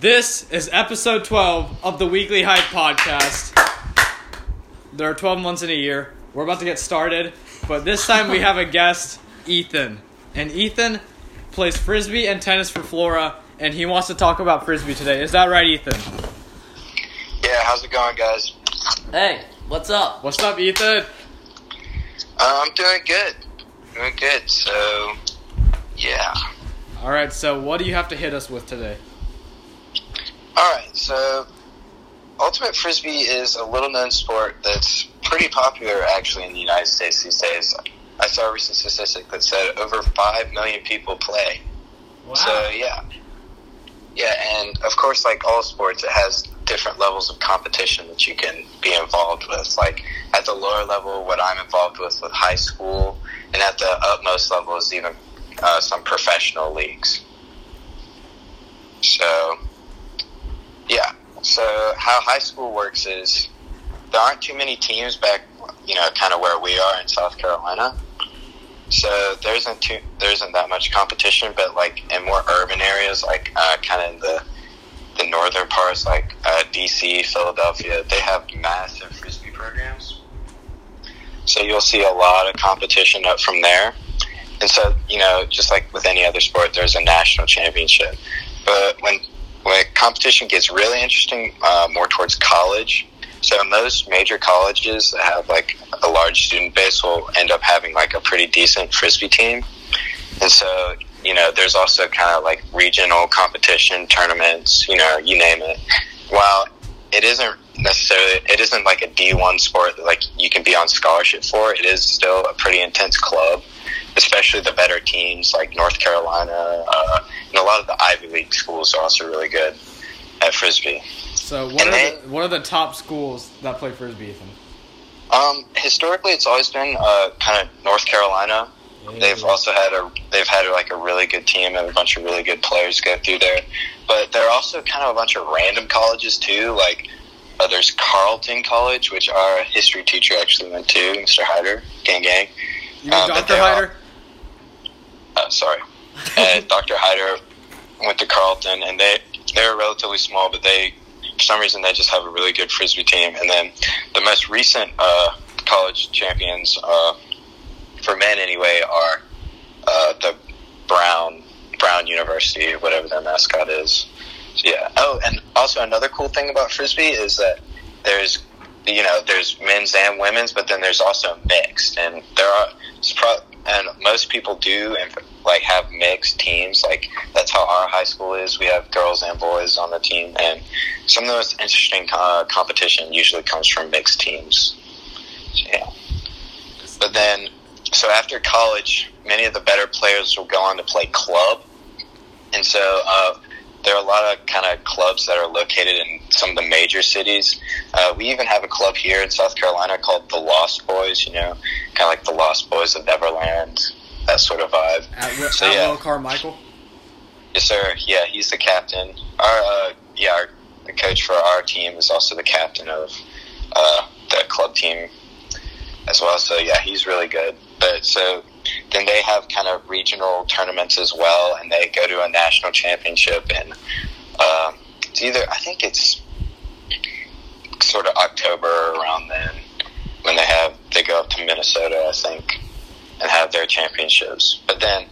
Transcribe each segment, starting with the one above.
This is episode 12 of the Weekly Hype Podcast. There are 12 months in a year. We're about to get started, but this time we have a guest, Ethan. And Ethan plays frisbee and tennis for Flora, and he wants to talk about frisbee today. Is that right, Ethan? Yeah, how's it going, guys? Hey, what's up? What's up, Ethan? Uh, I'm doing good. Doing good. So, yeah. All right, so what do you have to hit us with today? All right. So, ultimate frisbee is a little known sport that's pretty popular actually in the United States these days. I saw a recent statistic that said over five million people play. Wow. So yeah, yeah, and of course, like all sports, it has different levels of competition that you can be involved with. Like at the lower level, what I'm involved with with high school, and at the utmost level is even uh, some professional leagues. So, yeah. So how high school works is there aren't too many teams back, you know, kind of where we are in South Carolina. So there isn't too, there isn't that much competition, but like in more urban areas, like uh, kind of in the the northern parts, like uh, DC, Philadelphia, they have massive frisbee programs. So you'll see a lot of competition up from there. And so you know, just like with any other sport, there's a national championship. But when when competition gets really interesting, uh, more towards college. So most major colleges that have like a large student base will end up having like a pretty decent frisbee team, and so you know there's also kind of like regional competition tournaments, you know, you name it. While it isn't necessarily, it isn't like a D1 sport that like you can be on scholarship for. It is still a pretty intense club, especially the better teams like North Carolina uh, and a lot of the Ivy League schools are also really good at frisbee. So, what are, the, what are the top schools that play frisbee, Ethan? Um, historically, it's always been uh, kind of North Carolina. They've also had a they've had like a really good team and a bunch of really good players go through there. But there are also kind of a bunch of random colleges too. Like uh, there's Carleton College, which our history teacher actually went to, Mr. Hyder, gang gang. You mean Uh, Dr. Hyder? Uh, sorry, uh, Dr. Hyder went to Carleton, and they they're relatively small, but they for some reason they just have a really good frisbee team. And then the most recent uh, college champions uh, for men, anyway, are uh, the Brown Brown University, whatever their mascot is. So, yeah. Oh, and also another cool thing about frisbee is that there's you know there's men's and women's, but then there's also mixed, and there are it's pro- and most people do and like have mixed teams. Like that's how our high school is. We have girls and boys on the team, and some of the most interesting uh, competition usually comes from mixed teams. Yeah. But then, so after college, many of the better players will go on to play club, and so uh, there are a lot of kind of clubs that are located in some of the major cities. Uh, we even have a club here in South Carolina called the Lost Boys. You know, kind of like the Lost Boys of Neverland, that sort of vibe. At, So, at yeah. Will Carmichael? Yes, sir. Yeah, he's the captain. Our uh, yeah, our, the coach for our team is also the captain of uh, the club team as well. So yeah, he's really good. But so then they have kind of regional tournaments as well, and they go to a national championship, and uh, it's either I think it's sort of October around then when they have they go up to Minnesota, I think, and have their championships. But then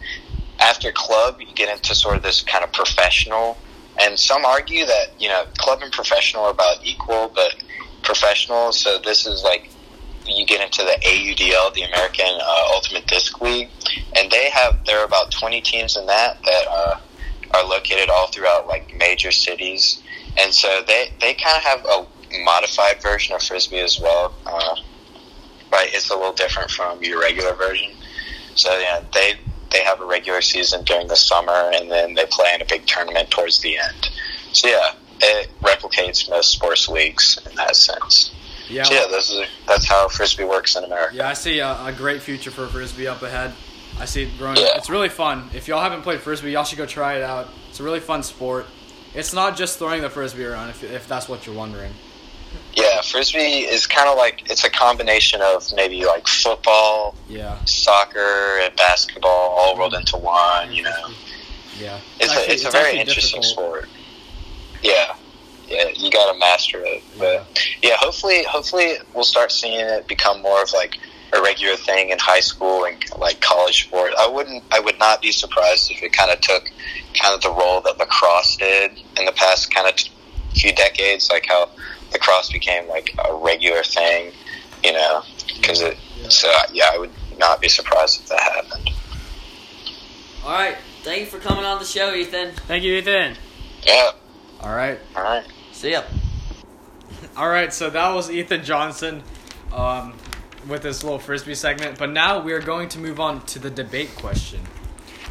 after club, you get into sort of this kind of professional. And some argue that you know club and professional are about equal, but professional. So this is like get into the AUDL, the American uh, Ultimate Disc League, and they have there are about twenty teams in that that uh, are located all throughout like major cities, and so they they kind of have a modified version of frisbee as well. Uh, right, it's a little different from your regular version. So yeah, they they have a regular season during the summer, and then they play in a big tournament towards the end. So yeah, it replicates most sports leagues in that sense. Yeah. So yeah, this is that's how frisbee works in America. Yeah, I see a, a great future for frisbee up ahead. I see it growing. Yeah. It's really fun. If y'all haven't played frisbee, y'all should go try it out. It's a really fun sport. It's not just throwing the frisbee around, if, if that's what you're wondering. Yeah, frisbee is kind of like it's a combination of maybe like football, Yeah, soccer, and basketball all rolled into one. You know, yeah. it's, actually- a it's, a very interesting difficult. sport. Got to master it. But yeah, hopefully, hopefully we'll start seeing it become more of like a regular thing in high school and like college sport. I wouldn't, I would not be surprised if it kind of took kind of the role that lacrosse did in the past kind of few decades, like how lacrosse became like a regular thing, you know, because it. So yeah, I would not be surprised if that happened. All right. Thank you for coming on the show, Ethan. Thank you, Ethan. Yeah. All right. All right. See ya. All right, so that was Ethan Johnson um, with this little frisbee segment. But now we are going to move on to the debate question: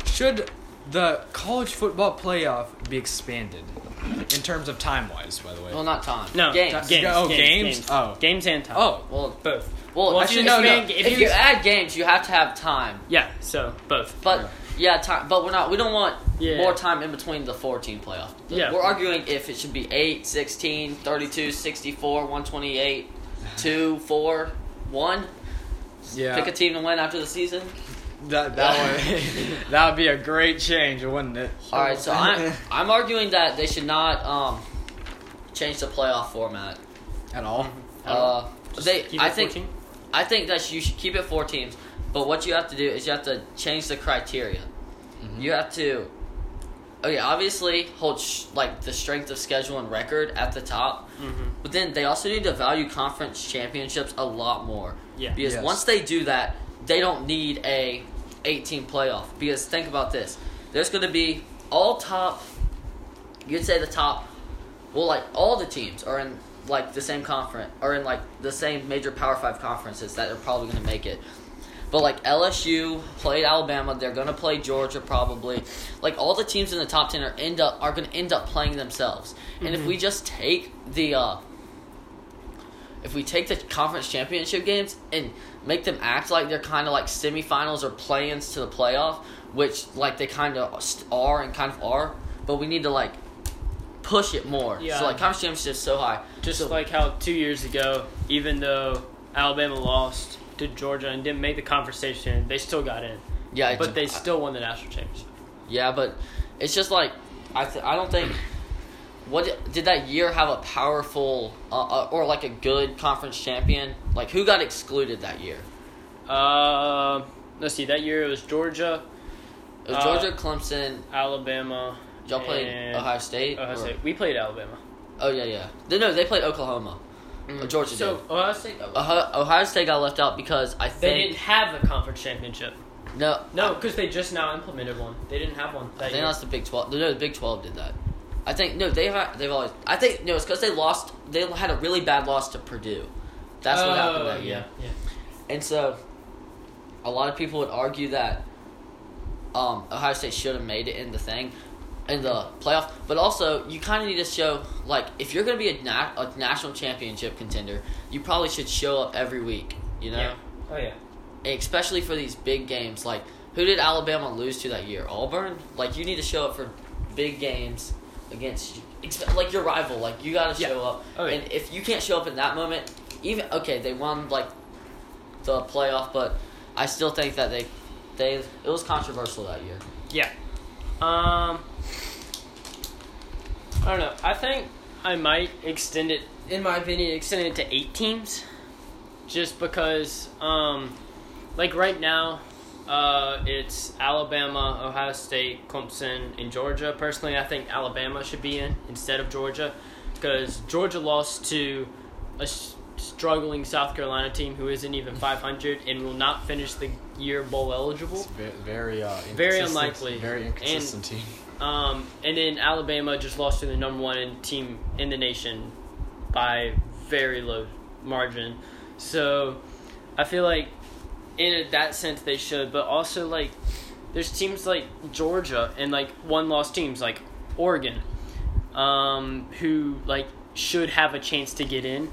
Should the college football playoff be expanded in terms of time wise? By the way. Well, not time. No, games. games. Oh, games, games? games. Oh. games and time. Oh, Well, both. well, Well, actually, if you no, no. expand, if, if, you, you, add games, you have to have time. yeah, so both. But yeah, time. But we're not. We don't want Yeah. more time in between the 14 playoff. Yeah. We're arguing if it should be 8, 16, 32, 64, 128, 2, 4, 1. yeah. Pick a team to win after the season. That that would that would be a great change, wouldn't it? All right, so I'm I'm arguing that they should not um change the playoff format. at all. Uh, they I think 14? I think that you should keep it four teams, but what you have to do is you have to change the criteria. You have to, okay, obviously hold sh- like the strength of schedule and record at the top, Mhm. but then they also need to value conference championships a lot more. Yeah. because Yes. once they do that, they don't need a 18 playoff. Because think about this: there's going to be all top. You'd say the top. Well, like all the teams are in like the same conference, or in like the same major Power Five conferences that are probably going to make it. But like LSU played Alabama, they're gonna play Georgia probably. Like all the teams in the top ten are end up are gonna end up playing themselves. And if we just take the uh, if we take the conference championship games and make them act like they're kind of like semifinals or play-ins to the playoff, which like they kind of are and kind of are, but we need to like push it more. Yeah. So like conference championship is so high. Just So- like how two years ago, even though Alabama lost to Georgia and didn't make the conversation, they still got in. yeah, But they still won the national championship. Yeah, but it's just like I th- I don't think what did, that year have a powerful uh, uh, or like a good conference champion? Like who got excluded that year? Uh, let's see. That year it was Georgia, It was Uh, Georgia, Clemson. Alabama. Y'all played Ohio State. Ohio or- State. We played Alabama. Oh yeah, yeah. They, no, they played Oklahoma. Uh, Georgia So did. Ohio State. Ohio, Ohio State got left out because I They didn't have a conference championship. no, No, because they just now implemented one. They didn't have one I that think year. that's the Big Twelve. No, the Big Twelve did that. I think no, they have. They've always. I think no, it's because they lost. They had a really bad loss to Purdue. That's what happened Oh, that year. Yeah, yeah. And so, a lot of people would argue that um, Ohio State should have made it in the thing, in the playoff. But also, you kind of need to show like if you're going to be a, na- a national championship contender, you probably should show up every week. You know, Yeah. Oh yeah. especially for these big games. Like, who did Alabama lose to that year? Auburn. Like, you need to show up for big games against like your rival. Like, you got to Yeah. show up. Oh, yeah. And if you can't show up in that moment, even okay, they won like the playoff, but I still think that they they it was controversial that year. Yeah. Um. I don't know. I think I might extend it. In my opinion, extend it to eight teams, just because, um, like right now, uh, it's Alabama, Ohio State, Clemson, and Georgia. Personally, I think Alabama should be in instead of Georgia, because Georgia lost to a struggling South Carolina team who isn't even 500 and will not finish the year bowl eligible. It's ve- very uh, Very unlikely. Very And- inconsistent team. Um, and then Alabama just lost to the number one team in the nation by very low margin. So I feel like in that sense they should, but also like there's teams like Georgia and like one loss teams like Oregon, um, who like should have a chance to get in,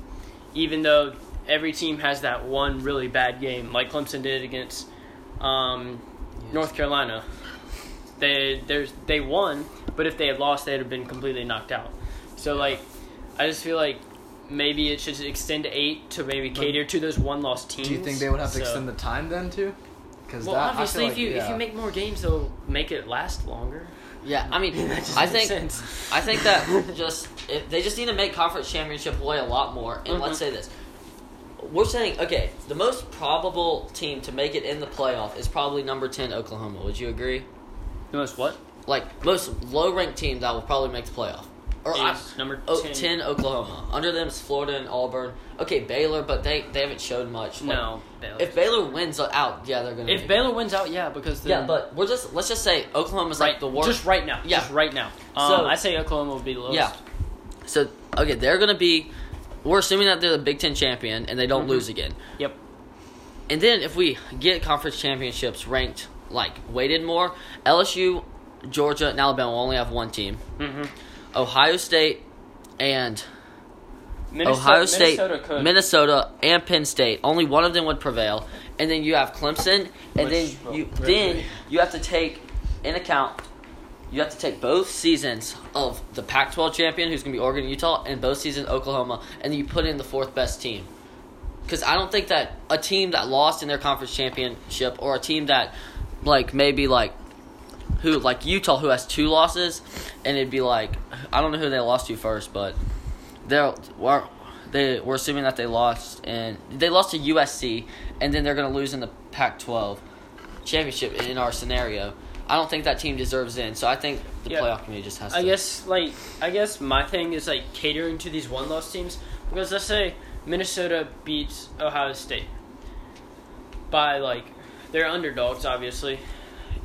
even though every team has that one really bad game like Clemson did against um, North Carolina they there's they won, but if they had lost, they'd have been completely knocked out. So like, I just feel like maybe it should extend to eight to maybe cater to those one loss teams. Do you think they would have to So- extend the time then too? Because Well, that, obviously, I if feel you like, if you make more games, they'll make it last longer. Yeah, I mean, That just I makes think sense. I think that just if they just need to make conference championship play a lot more. And let's Mhm. say this: we're saying okay, the most probable team to make it in the playoff is probably number ten Oklahoma. Would you agree? The most what? Like most low-ranked team that will probably make the playoff. Or I, number oh, 10. 10 Oklahoma. Under them is Florida and Auburn. Okay, Baylor, but they they haven't showed much. Like, No. Baylor. If Baylor wins out, yeah, they're gonna. If make it. Baylor wins out, yeah, because yeah, but we're just let's just say Oklahoma's right, like the worst. just right now, Yeah. just right now. Um, So- I say Oklahoma will be the lowest. Yeah. So okay, they're gonna be. We're assuming that they're the Big Ten champion and they don't Mhm. lose again. Yep. And then if we get conference championships ranked like weighted more, LSU, Georgia, and Alabama will only have one team. Mm-hmm. Ohio State and Minnesota, Ohio State, Minnesota. Minnesota, and Penn State. Only one of them would prevail, and then you have Clemson, and Which then you really- then you have to take in account. You have to take both seasons of the Pac-12 champion, who's going to be Oregon, and Utah, and both seasons Oklahoma, and you put in the fourth best team. Because I don't think that a team that lost in their conference championship, or a team that, like maybe like, who like Utah, who has two losses, and it'd be like I don't know who they lost to first, but they're we're, they we're assuming that they lost and they lost to USC and then they're going to lose in the Pac-12 championship in our scenario. I don't think that team deserves in, so I think the Yeah. playoff committee just has to. I guess like I guess my thing is like catering to these one loss teams because let's say Minnesota beats Ohio State by like they're underdogs obviously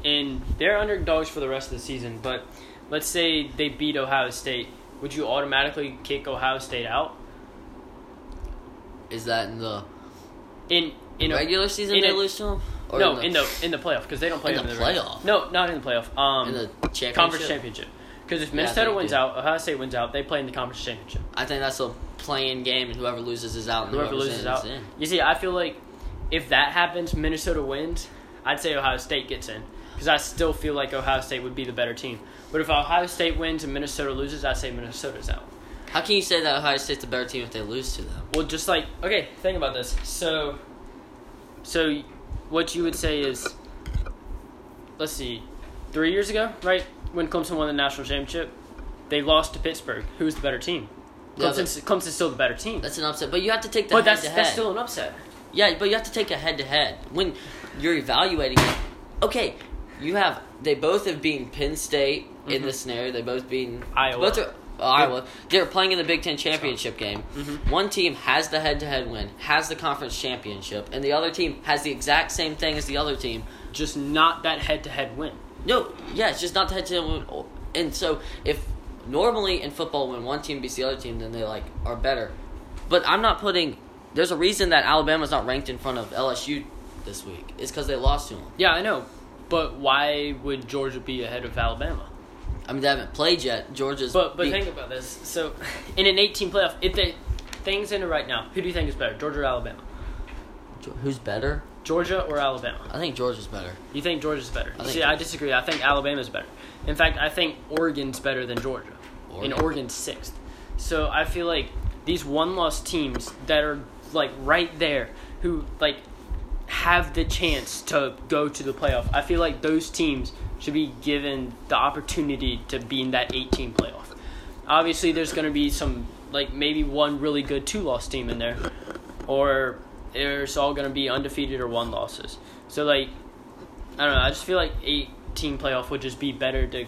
and they're underdogs for the rest of the season but let's say they beat Ohio State would you automatically kick Ohio State out is that in the in in a, regular season in they a- lose to them? Or no in the in the playoff because they don't play In them the in the playoff? no not in the playoff um in the championship. conference championship because if Minnesota think wins out Ohio State wins out they play in the conference championship I think that's a playing game, and whoever loses is out. And whoever loses out. in. You see, I feel like if that happens, Minnesota wins. I'd say Ohio State gets in because I still feel like Ohio State would be the better team. But if Ohio State wins and Minnesota loses, I'd say Minnesota's out. How can you say that Ohio State's a better team if they lose to them? Well, just like okay, think about this. So, so what you would say is, let's see, three years ago, right when Clemson won the national championship, they lost to Pittsburgh. Who's the better team? Yeah, Clemson's, Clemson's still the better team. That's an upset, but you have to take the But head that's that's still an upset. Yeah, but you have to take a head to head when you're evaluating it. Okay, you have they both have beaten Penn State in Mhm. this scenario. They both beaten Iowa. Both are, Iowa. They're playing in the Big Ten championship game. Mhm. One team has the head to head win, has the conference championship, and the other team has the exact same thing as the other team. Just not that head-to-head win. No, yeah, it's just not the head to head win. And so if normally in football when one team beats the other team, then they like are better. But I'm not putting. There's a reason that Alabama's not ranked in front of LSU this week. It's because they lost to them. Yeah, I know. But why would Georgia be ahead of Alabama? I mean, they haven't played yet. Georgia's. But but beat- think about this. So in an 18 playoff, if they things in it right now, who do you think is better, Georgia or Alabama? who's better? Georgia or Alabama? I think Georgia's better. You think Georgia's better? I See, I disagree. I think Alabama's better. In fact, I think Oregon's better than Georgia. Oregon. And Oregon's sixth. So I feel like these one-loss teams that are like right there, who like have the chance to go to the playoff. I feel like those teams should be given the opportunity to be in that 18 playoff. Obviously, there's going to be some like maybe one really good two-loss team in there, or there's all going to be undefeated or one losses. So like, I don't know. I just feel like 18 playoff would just be better to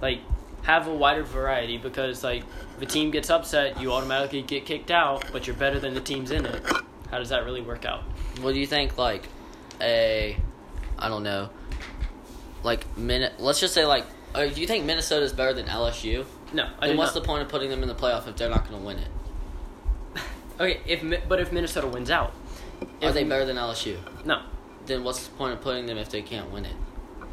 like have a wider variety because like if a team gets upset, you automatically get kicked out, but you're better than the teams in it. How does that really work out? What do you think? Like a, I don't know. Like minute. Let's just say like. Uh, do you think Minnesota is better than LSU? No, I Then do what's not. the point of putting them in the playoff if they're not going to win it? Okay, if but if Minnesota wins out, Are if- they better than LSU? No. Then what's the point of putting them if they can't win it?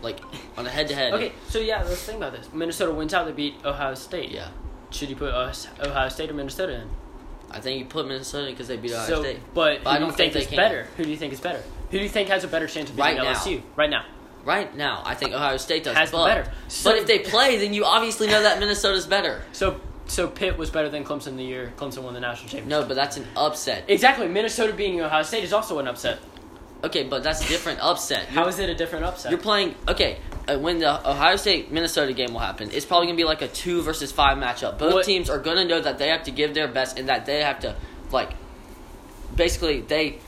Like on a head to head. Okay, so yeah, let's think about this. Minnesota wins out, they beat Ohio State. Yeah, Should you put Ohio Ohio State or Minnesota in? I think you put Minnesota in because they beat Ohio so, State. but who I do you don't think, think is better? Who do you think is better? Who do you think has a better chance of beating Right now. LSU right now? Right now, I think Ohio State does. Has but, better. So- but if they play, then you obviously know that Minnesota's better. So so Pitt was better than Clemson the year Clemson won the national championship. No, but that's an upset. Exactly. Minnesota beating Ohio State is also an upset. Okay, but that's a different upset. How is it a different upset? You're playing. Okay, uh, when the Ohio State Minnesota game will happen, it's probably gonna be like a two versus five matchup. Both What- teams are gonna know that they have to give their best and that they have to like basically they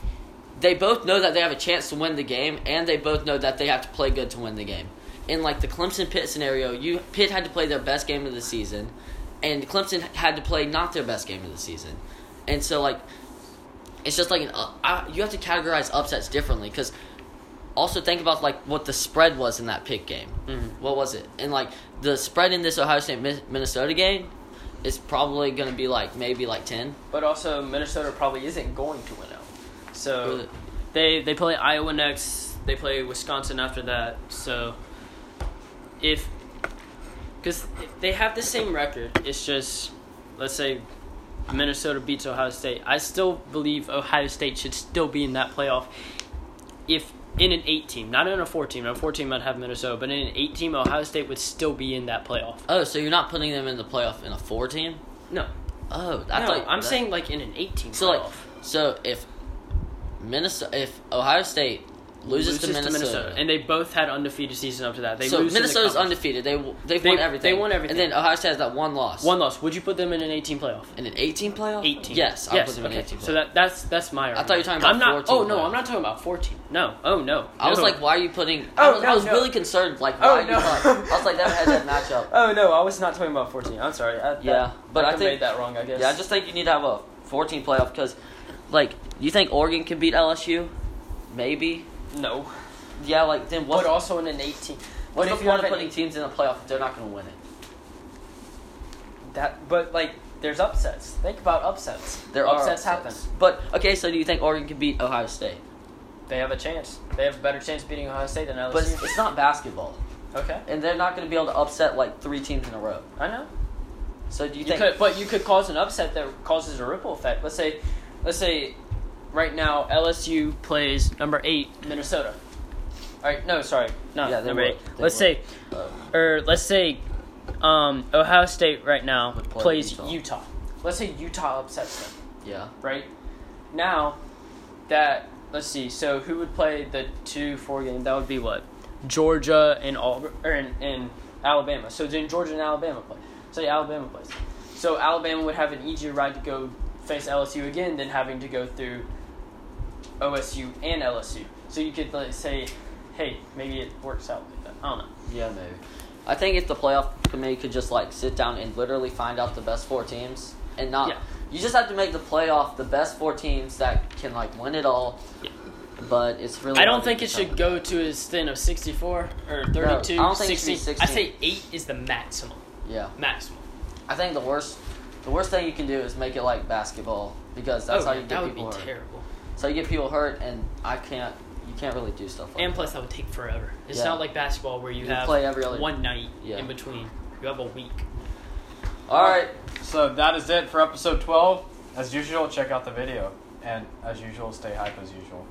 they both know that they have a chance to win the game and they both know that they have to play good to win the game. In like the Clemson Pitt scenario, you Pitt had to play their best game of the season, and Clemson had to play not their best game of the season, and so like it's just like an uh, I, you have to categorize upsets differently because also think about like what the spread was in that Pitt game. Mhm. What was it? And like the spread in this Ohio State Minnesota game is probably going to be like maybe like ten. But also, Minnesota probably isn't going to win out. So they they play Iowa next. They play Wisconsin after that. So if because they have the same record, it's just let's say Minnesota beats Ohio State. I still believe Ohio State should still be in that playoff. If in an eight team, not in a four team. A four team might have Minnesota, but in an eight team, Ohio State would still be in that playoff. Oh, so you're not putting them in the playoff in a four team? No, Oh, I no, thought I'm that- saying like in an eight team So like, so if Minnesota, if Ohio State loses, to, Minnesota, and they both had undefeated season up to that. They so lose in the undefeated. They they've They- won everything. they won everything. And then Ohio State has that one loss. One loss. Would you put them in an 18 playoff? in an 18 playoff. 18. Yes, yes. put them in okay. an 18 playoff. So that that's that's my. Argument. thought you were talking about I'm not. 14 Oh no, playoff. I'm not talking about 14. No. Oh no. I was No. like, why are you putting? Oh, I was, I was no. really concerned. Like, Oh, why are you no. thought- I was like, that had that matchup. Oh no, I was not talking about 14. I'm sorry. I, that, Yeah, but I, I think- made that wrong. I guess. Yeah, I just think you need to have a 14 playoff because, like, you think Oregon can beat LSU? Maybe. no. Yeah, like then But what? also in an 18. What's But if you point have of an putting teams in the playoff if they're not going to win it? that, but like, there's upsets. Think about upsets. There are upsets happen. But okay, so do you think Oregon can beat Ohio State? They have a chance. They have a better chance of beating Ohio State than LSU. But it's, it's not basketball, okay. and they're not going to be able to upset like three teams in a row. I know. So do you, You think? could, but you could cause an upset that causes a ripple effect. Let's say, let's say, right now LSU plays number eight Minnesota. All right, no, sorry, not Yeah, number eight. Let's say, Uh, or let's say, um, Ohio State right now play plays Utah. Utah. Let's say Utah upsets them, yeah. right? Now, that let's see. So who would play the two four game? That would be what Georgia and Auburn or in, in Alabama. So then Georgia and Alabama play. Say Alabama plays. So Alabama would have an easier ride to go face LSU again than having to go through OSU and LSU. So you could like, say, hey, maybe it works out like that. I don't know. Yeah, maybe. I think if the playoff committee could just like sit down and literally find out the best four teams and not Yeah. you just have to make the playoff the best four teams that can like win it all. Yeah. But it's really I don't think it should go to a stint of 64 or 32, I don't think it should be 60. 60. I say 8 is the maximum. Yeah. Maximum. I think the worst the worst thing you can do is make it like basketball because that's oh, how yeah, you get that would be people hurt. terrible. So you get people hurt and I can't you can't really do stuff like And that. plus, that would take forever. It's Yeah. not like basketball where you, You have play every other- one night Yeah. in between. You have a week. All right. So that is it for episode 12. As usual, check out the video. And as usual, stay hype as usual.